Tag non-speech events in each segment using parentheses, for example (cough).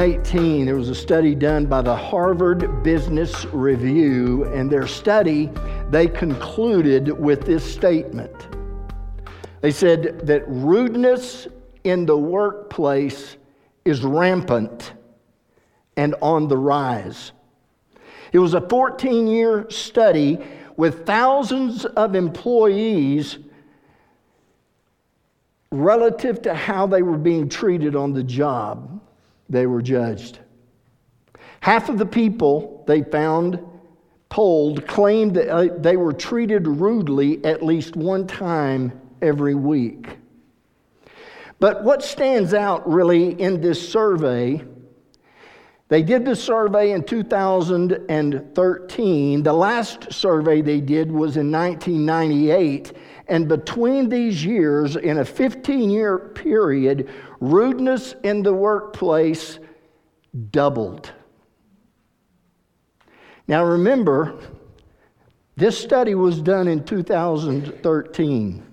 2018, there was a study done by the Harvard Business Review, and their study, they concluded with this statement. They said that rudeness in the workplace is rampant and on the rise. It was a 14 year study with thousands of employees relative to how they were being treated on the job, they were judged. Half of the people they found polled claimed that uh, they were treated rudely at least one time every week. But what stands out really in this survey, they did the survey in 2013. The last survey they did was in 1998. And between these years, in a 15 year period, rudeness in the workplace doubled. Now remember, this study was done in 2013.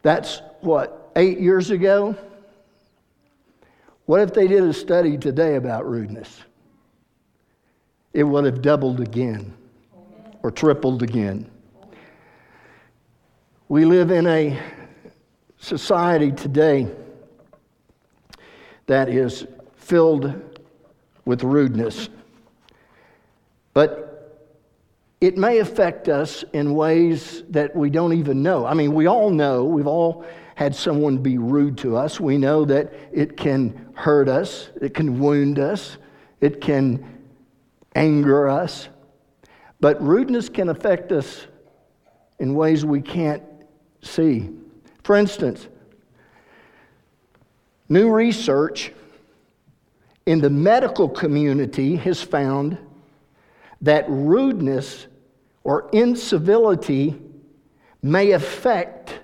That's what, eight years ago? What if they did a study today about rudeness? It would have doubled again or tripled again. We live in a society today that is filled with rudeness. But it may affect us in ways that we don't even know. I mean, we all know, we've all had someone be rude to us. We know that it can hurt us, it can wound us, it can anger us. But rudeness can affect us in ways we can't see. For instance, new research in the medical community has found that rudeness or incivility may affect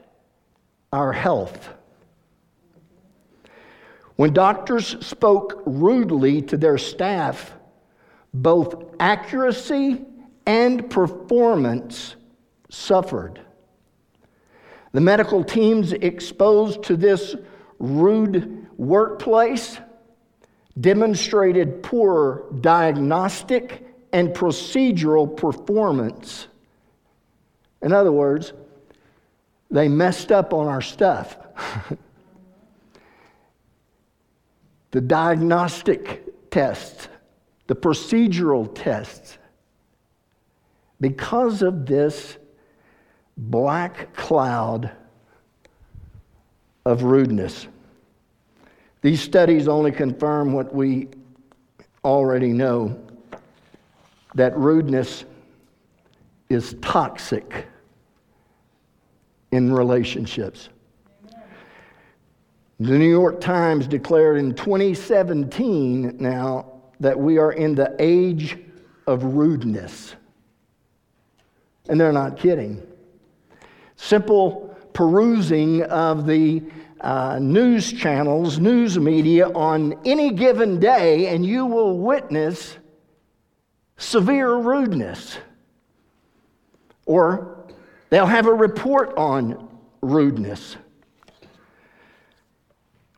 our health. When doctors spoke rudely to their staff, both accuracy and performance suffered. The medical teams exposed to this rude workplace demonstrated poor diagnostic and procedural performance. In other words, they messed up on our stuff. (laughs) the diagnostic tests, the procedural tests. Because of this black cloud of rudeness. These studies only confirm what we already know that rudeness is toxic in relationships. The New York Times declared in 2017 now that we are in the age of rudeness. And they're not kidding. Simple perusing of the uh, news channels, news media on any given day, and you will witness severe rudeness. Or they'll have a report on rudeness.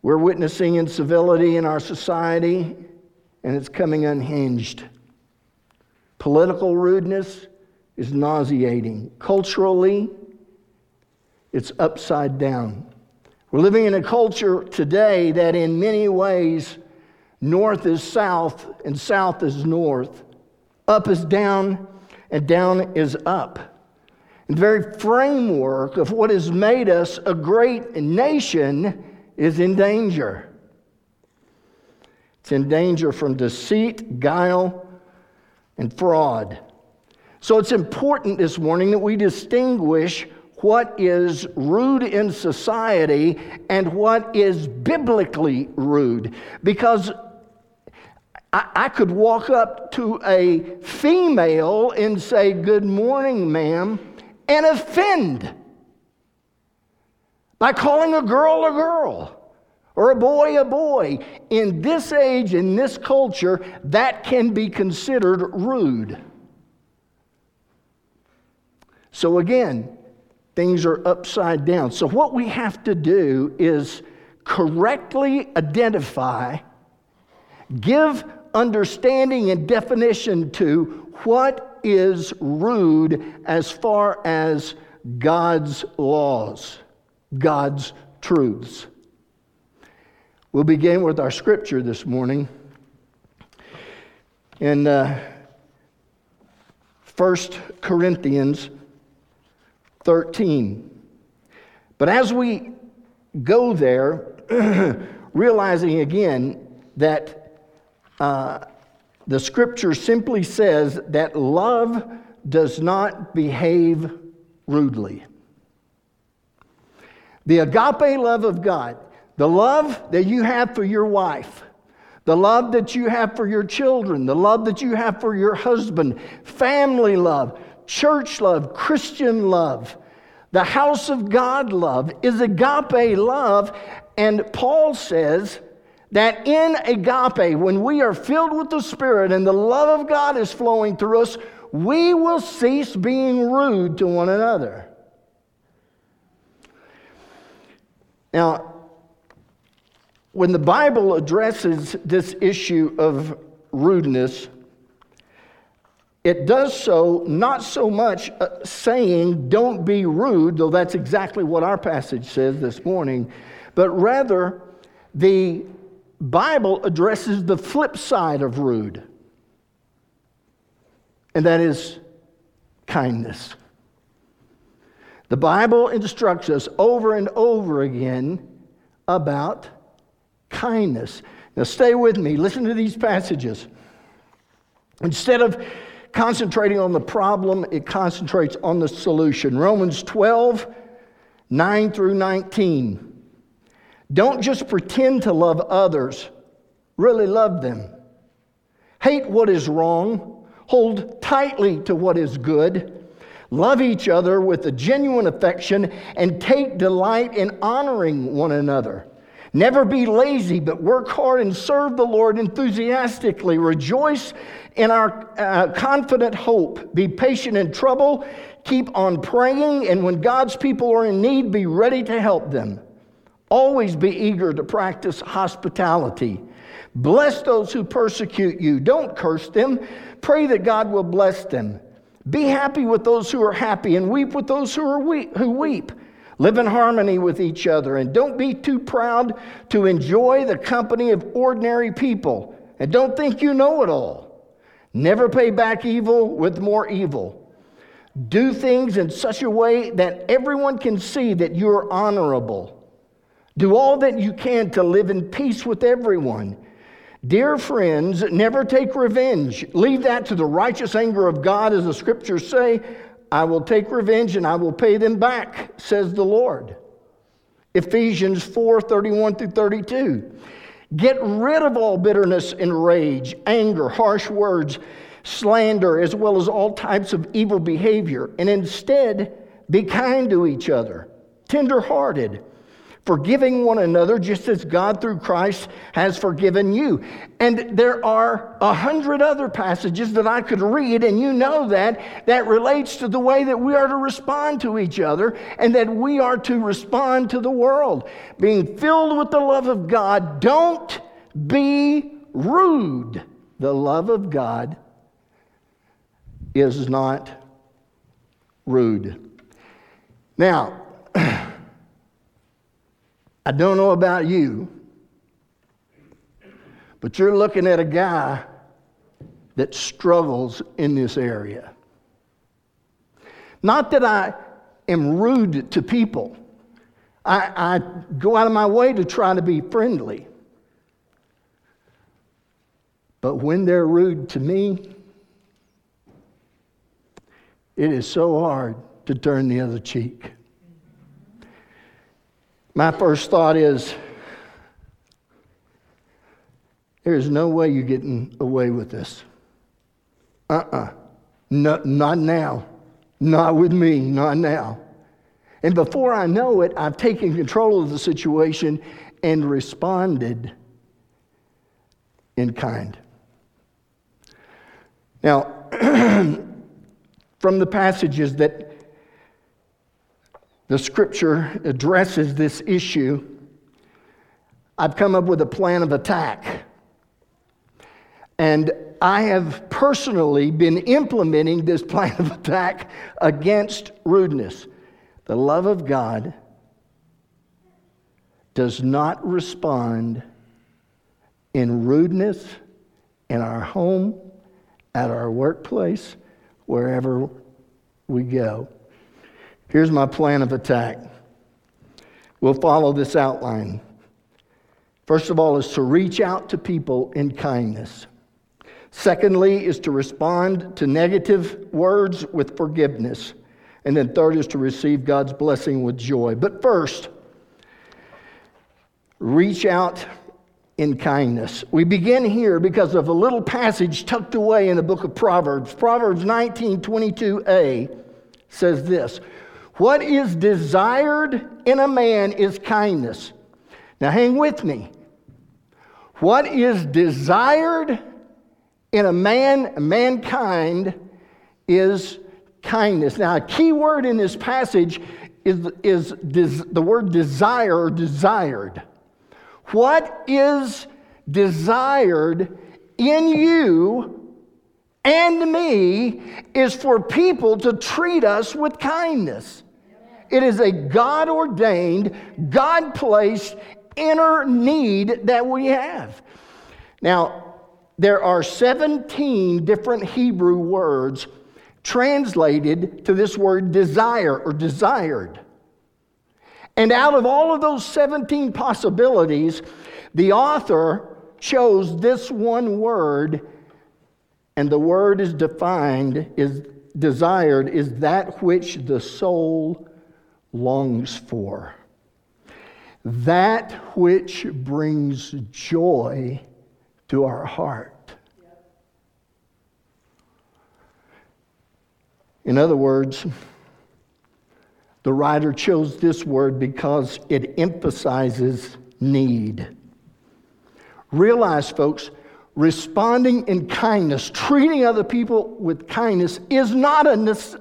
We're witnessing incivility in our society, and it's coming unhinged. Political rudeness is nauseating. Culturally, it's upside down. We're living in a culture today that, in many ways, north is south and south is north. Up is down, and down is up. The very framework of what has made us a great nation is in danger. It's in danger from deceit, guile, and fraud. So it's important this morning that we distinguish what is rude in society and what is biblically rude. Because I, I could walk up to a female and say, Good morning, ma'am, and offend by calling a girl a girl or a boy a boy. In this age, in this culture, that can be considered rude. So, again, things are upside down. So, what we have to do is correctly identify give understanding and definition to what is rude as far as God's laws, God's truths. We'll begin with our scripture this morning. In uh, 1 Corinthians 13. But as we go there, (clears throat) realizing again that uh, the scripture simply says that love does not behave rudely. The agape love of God, the love that you have for your wife, the love that you have for your children, the love that you have for your husband, family love, church love, Christian love, the house of God love is agape love. And Paul says that in agape, when we are filled with the Spirit and the love of God is flowing through us, we will cease being rude to one another. Now, when the Bible addresses this issue of rudeness, it does so not so much uh, saying, don't be rude, though that's exactly what our passage says this morning, but rather the Bible addresses the flip side of rude, and that is kindness. The Bible instructs us over and over again about kindness. Now, stay with me. Listen to these passages. Instead of concentrating on the problem, it concentrates on the solution. Romans 12, 9 through 19. Don't just pretend to love others, really love them. Hate what is wrong, hold tightly to what is good. Love each other with a genuine affection and take delight in honoring one another. Never be lazy, but work hard and serve the Lord enthusiastically. Rejoice in our uh, confident hope. Be patient in trouble. Keep on praying. And when God's people are in need, be ready to help them. Always be eager to practice hospitality. Bless those who persecute you. Don't curse them. Pray that God will bless them. Be happy with those who are happy and weep with those who, are who weep. Live in harmony with each other and don't be too proud to enjoy the company of ordinary people. And don't think you know it all. Never pay back evil with more evil. Do things in such a way that everyone can see that you're honorable. Do all that you can to live in peace with everyone. Dear friends, never take revenge. Leave that to the righteous anger of God, as the scriptures say. I will take revenge and I will pay them back, says the Lord. Ephesians 4 31 through 32. Get rid of all bitterness and rage, anger, harsh words, slander, as well as all types of evil behavior, and instead be kind to each other, tenderhearted forgiving one another just as God through Christ has forgiven you. And there are a hundred other passages that I could read, and you know that, that relates to the way that we are to respond to each other and that we are to respond to the world. Being filled with the love of God, don't be rude. The love of God is not rude. Now, I don't know about you, but you're looking at a guy that struggles in this area. Not that I am rude to people, I, I go out of my way to try to be friendly. But when they're rude to me, it is so hard to turn the other cheek. My first thought is there's no way you're getting away with this. Uh uh-uh. uh. No, not now. Not with me. Not now. And before I know it, I've taken control of the situation and responded in kind. Now, (clears throat) from the passages that the scripture addresses this issue, I've come up with a plan of attack. And I have personally been implementing this (laughs) plan of attack against rudeness. The love of God does not respond in rudeness in our home, at our workplace, wherever we go. Here's my plan of attack. We'll follow this outline. First of all, is to reach out to people in kindness. Secondly, is to respond to negative words with forgiveness. And then third is to receive God's blessing with joy. But first, reach out in kindness. We begin here because of a little passage tucked away in the book of Proverbs. Proverbs 19 22a says this What is desired in a man is kindness. Now, hang with me. What is desired in a man, mankind, is kindness. Now, a key word in this passage is, is des, the word desire desired. What is desired in you and me is for people to treat us with kindness. It is a God ordained, God placed inner need that we have. Now, there are 17 different Hebrew words translated to this word desire or desired. And out of all of those 17 possibilities, the author chose this one word, and the word is defined, is desired, is that which the soul longs for. That which brings joy to our heart. In other words, the writer chose this word because it emphasizes need. Realize, folks, responding in kindness, treating other people with kindness is not a,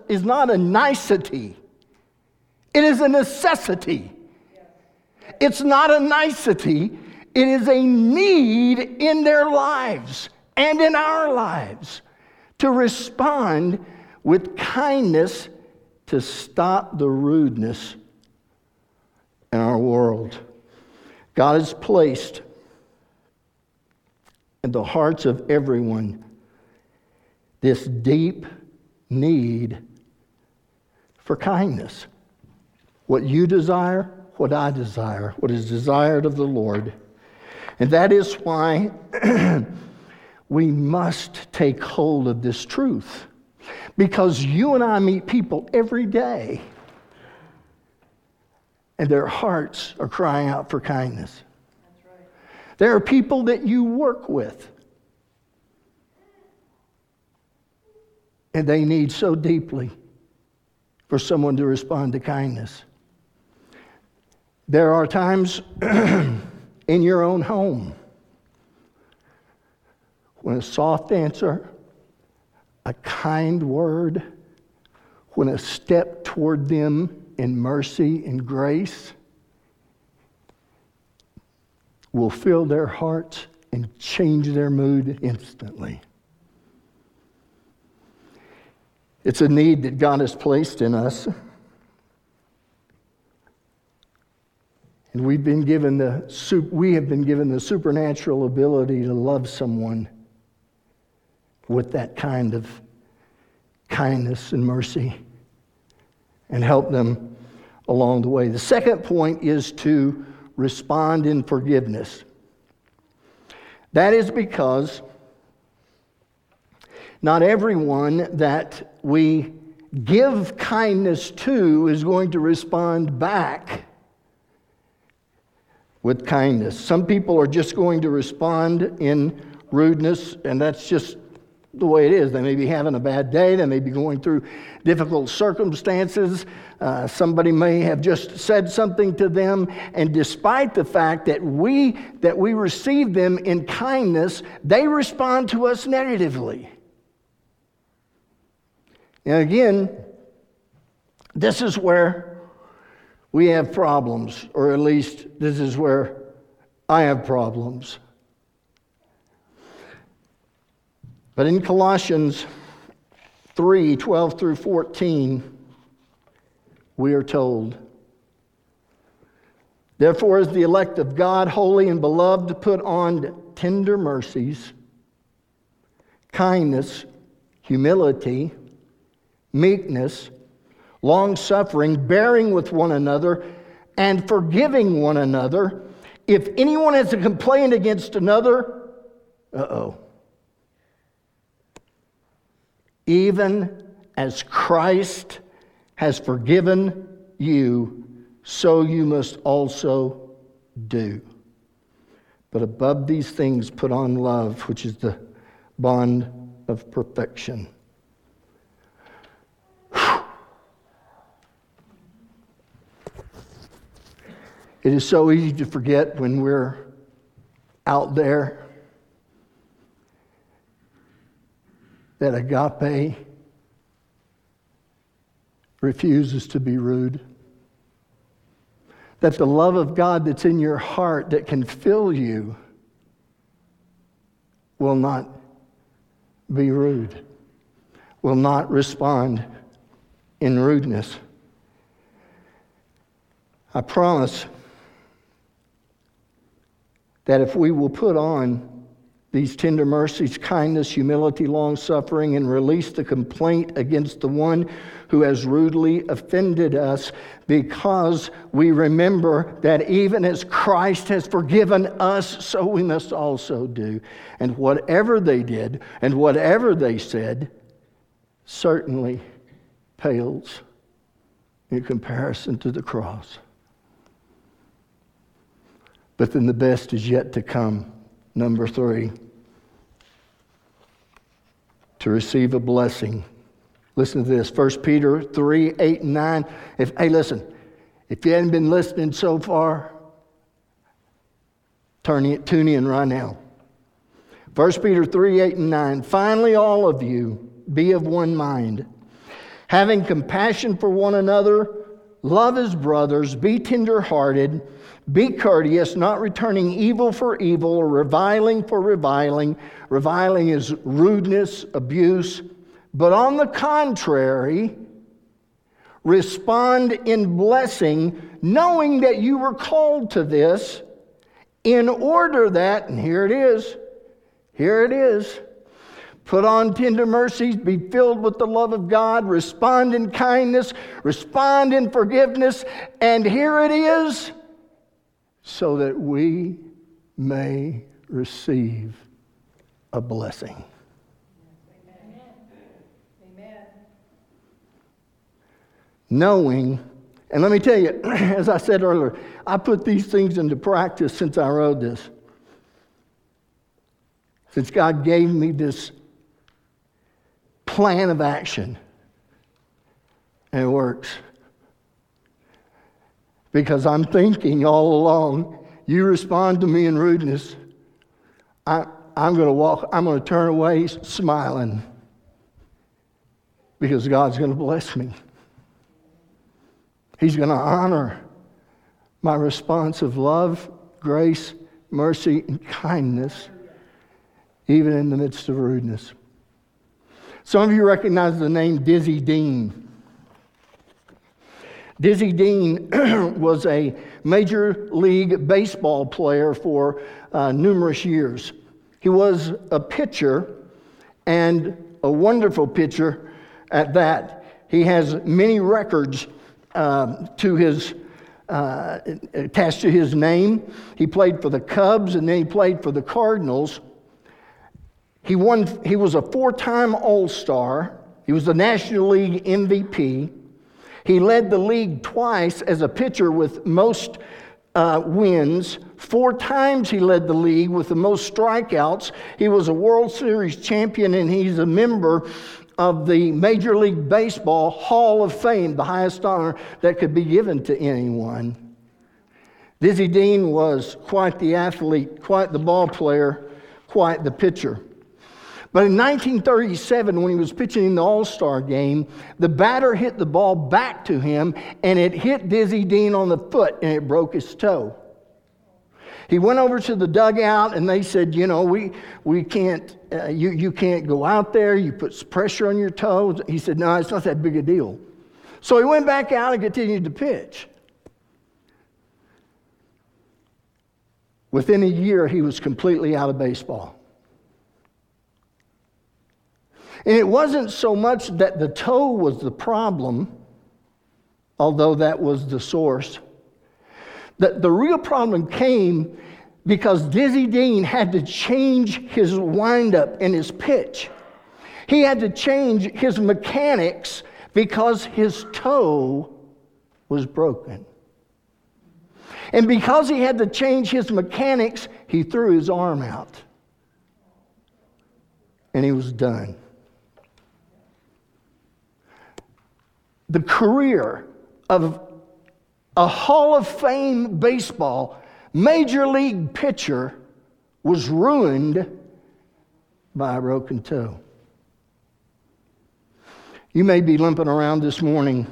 is not a nicety, it is a necessity. It's not a nicety, it is a need in their lives and in our lives to respond with kindness to stop the rudeness in our world. God has placed in the hearts of everyone this deep need for kindness. What you desire, what I desire, what is desired of the Lord. And that is why (clears throat) we must take hold of this truth. Because you and I meet people every day, and their hearts are crying out for kindness. There are people that you work with, and they need so deeply for someone to respond to kindness. There are times (clears throat) in your own home when a soft answer a kind word, when a step toward them in mercy and grace will fill their hearts and change their mood instantly. It's a need that God has placed in us. And we've been given the, we have been given the supernatural ability to love someone with that kind of kindness and mercy and help them along the way. The second point is to respond in forgiveness. That is because not everyone that we give kindness to is going to respond back with kindness. Some people are just going to respond in rudeness, and that's just the way it is. They may be having a bad day, they may be going through difficult circumstances. Uh, somebody may have just said something to them, and despite the fact that we that we receive them in kindness, they respond to us negatively. And again, this is where we have problems, or at least this is where I have problems. But in Colossians 3 12 through 14, we are told, Therefore, as the elect of God, holy and beloved, put on tender mercies, kindness, humility, meekness, long suffering, bearing with one another, and forgiving one another. If anyone has a complaint against another, uh oh. Even as Christ has forgiven you, so you must also do. But above these things, put on love, which is the bond of perfection. It is so easy to forget when we're out there that agape refuses to be rude. That the love of God that's in your heart that can fill you will not be rude, will not respond in rudeness. I promise that if we will put on these tender mercies, kindness, humility, long suffering, and release the complaint against the one who has rudely offended us, because we remember that even as Christ has forgiven us, so we must also do. And whatever they did and whatever they said certainly pales in comparison to the cross. But then the best is yet to come. Number three, to receive a blessing. Listen to this 1 Peter 3 8 and 9. If, hey, listen, if you hadn't been listening so far, turn it, tune in right now. 1 Peter 3 8 and 9. Finally, all of you be of one mind, having compassion for one another, love as brothers, be tenderhearted be courteous, not returning evil for evil or reviling for reviling. Reviling is rudeness, abuse. But on the contrary, respond in blessing, knowing that you were called to this, in order that, and here it is, here it is. Put on tender mercies, be filled with the love of God, respond in kindness, respond in forgiveness, and here it is so that we may receive a blessing. Amen. Knowing, and let me tell you, (clears throat) as I said earlier, I put these things into practice since I wrote this. Since God gave me this plan of action, and it works because I'm thinking all along, you respond to me in rudeness, I, I'm going to walk, I'm going to turn away smiling because God's going to bless me. He's going to honor my response of love, grace, mercy, and kindness, even in the midst of rudeness. Some of you recognize the name Dizzy Dean. Dizzy Dean (clears throat) was a Major League Baseball player for uh, numerous years. He was a pitcher and a wonderful pitcher at that. He has many records uh, to his uh, attached to his name. He played for the Cubs and then he played for the Cardinals. He won. He was a four-time All-Star. He was the National League MVP. He led the league twice as a pitcher with most uh, wins. Four times he led the league with the most strikeouts. He was a World Series champion and he's a member of the Major League Baseball Hall of Fame, the highest honor that could be given to anyone. Dizzy Dean was quite the athlete, quite the ball player, quite the pitcher. But in 1937, when he was pitching in the All Star game, the batter hit the ball back to him and it hit Dizzy Dean on the foot and it broke his toe. He went over to the dugout and they said, you know, we, we can't, uh, you, you can't go out there. You put pressure on your toes. He said, no, it's not that big a deal. So he went back out and continued to pitch. Within a year, he was completely out of baseball. And it wasn't so much that the toe was the problem, although that was the source. That the real problem came because Dizzy Dean had to change his windup and his pitch. He had to change his mechanics because his toe was broken. And because he had to change his mechanics, he threw his arm out. And he was done. The career of a Hall of Fame baseball major league pitcher was ruined by a broken toe. You may be limping around this morning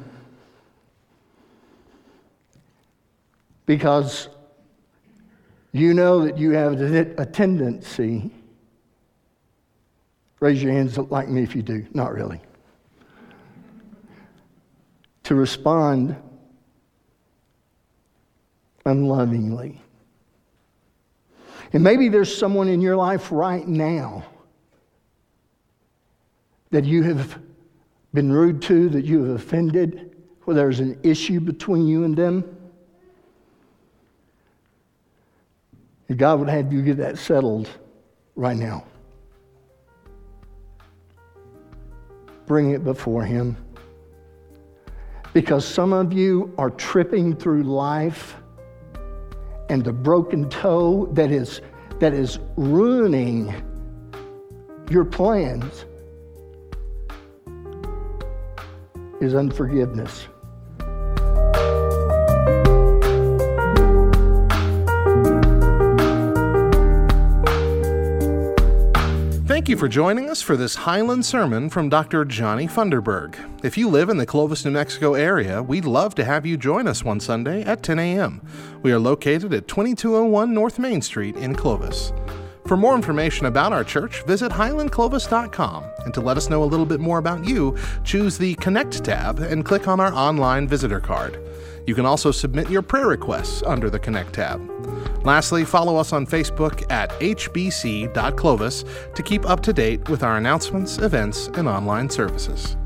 because you know that you have a tendency. Raise your hands like me if you do. Not really. To respond unlovingly. And maybe there's someone in your life right now that you have been rude to, that you have offended, where there's an issue between you and them. And God would have you get that settled right now. Bring it before Him. Because some of you are tripping through life and the broken toe that is, that is ruining your plans is unforgiveness. Thank you for joining us for this Highland sermon from Dr. Johnny Funderburg. If you live in the Clovis, New Mexico area, we'd love to have you join us one Sunday at 10 a.m. We are located at 2201 North Main Street in Clovis. For more information about our church, visit highlandclovis.com. And to let us know a little bit more about you, choose the Connect tab and click on our online visitor card. You can also submit your prayer requests under the Connect tab. Lastly, follow us on Facebook at hbc.clovis to keep up to date with our announcements, events, and online services.